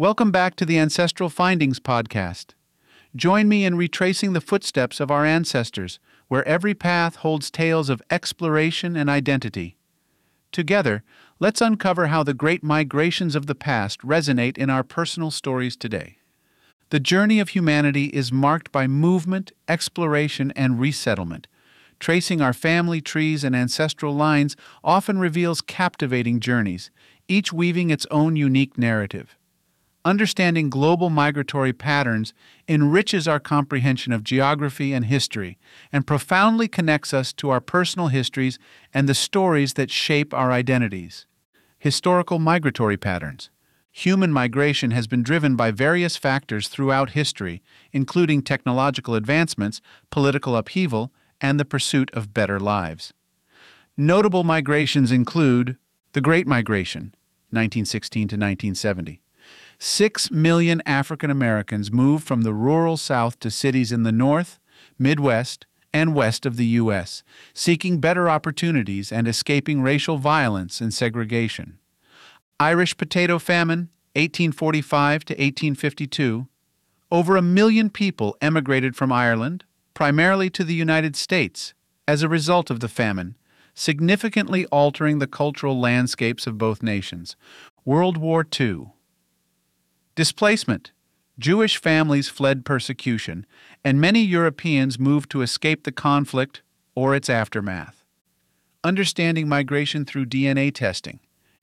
Welcome back to the Ancestral Findings podcast. Join me in retracing the footsteps of our ancestors, where every path holds tales of exploration and identity. Together, let's uncover how the great migrations of the past resonate in our personal stories today. The journey of humanity is marked by movement, exploration, and resettlement. Tracing our family trees and ancestral lines often reveals captivating journeys, each weaving its own unique narrative. Understanding global migratory patterns enriches our comprehension of geography and history and profoundly connects us to our personal histories and the stories that shape our identities. Historical migratory patterns. Human migration has been driven by various factors throughout history, including technological advancements, political upheaval, and the pursuit of better lives. Notable migrations include the Great Migration, 1916 to 1970 Six million African Americans moved from the rural South to cities in the North, Midwest, and West of the U.S., seeking better opportunities and escaping racial violence and segregation. Irish Potato Famine, 1845 to 1852. Over a million people emigrated from Ireland, primarily to the United States, as a result of the famine, significantly altering the cultural landscapes of both nations. World War II. Displacement. Jewish families fled persecution, and many Europeans moved to escape the conflict or its aftermath. Understanding migration through DNA testing.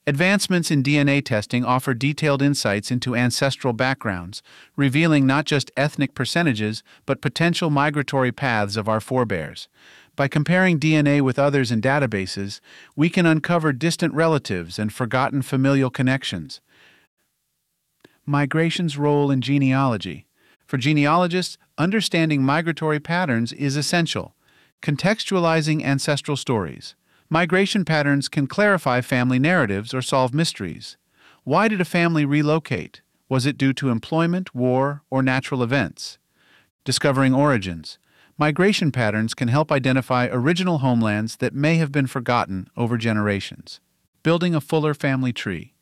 Advancements in DNA testing offer detailed insights into ancestral backgrounds, revealing not just ethnic percentages, but potential migratory paths of our forebears. By comparing DNA with others in databases, we can uncover distant relatives and forgotten familial connections migration's role in genealogy. For genealogists, understanding migratory patterns is essential. Contextualizing ancestral stories. Migration patterns can clarify family narratives or solve mysteries. Why did a family relocate? Was it due to employment, war, or natural events? Discovering origins. Migration patterns can help identify original homelands that may have been forgotten over generations. Building a fuller family tree.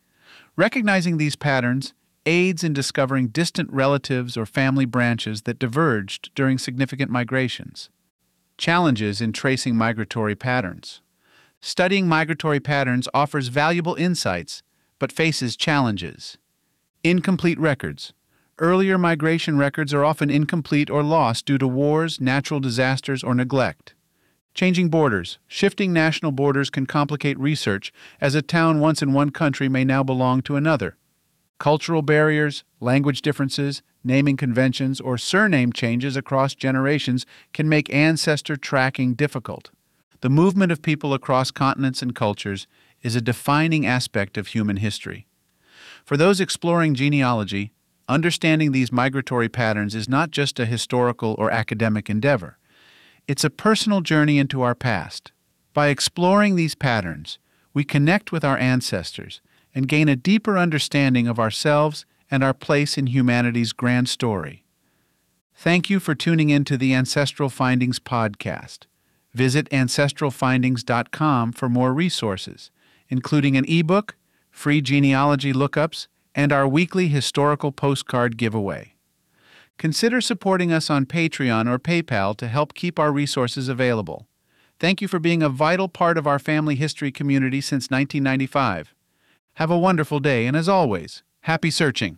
Recognizing these patterns aids in discovering distant relatives or family branches that diverged during significant migrations. Challenges in tracing migratory patterns. Studying migratory patterns offers valuable insights, but faces challenges. Incomplete records. Earlier migration records are often incomplete or lost due to wars, natural disasters, or neglect. Changing borders. Shifting national borders can complicate research, as a town once in one country may now belong to another. Cultural barriers, language differences, naming conventions, or surname changes across generations can make ancestor tracking difficult. The movement of people across continents and cultures is a defining aspect of human history. For those exploring genealogy, understanding these migratory patterns is not just a historical or academic endeavor. It's a personal journey into our past. By exploring these patterns, we connect with our ancestors and gain a deeper understanding of ourselves and our place in humanity's grand story. Thank you for tuning in to the Ancestral Findings podcast. Visit ancestralfindings.com for more resources, including an ebook, free genealogy lookups, and our weekly historical postcard giveaway. Consider supporting us on Patreon or PayPal to help keep our resources available. Thank you for being a vital part of our family history community since 1995. Have a wonderful day, and as always, happy searching.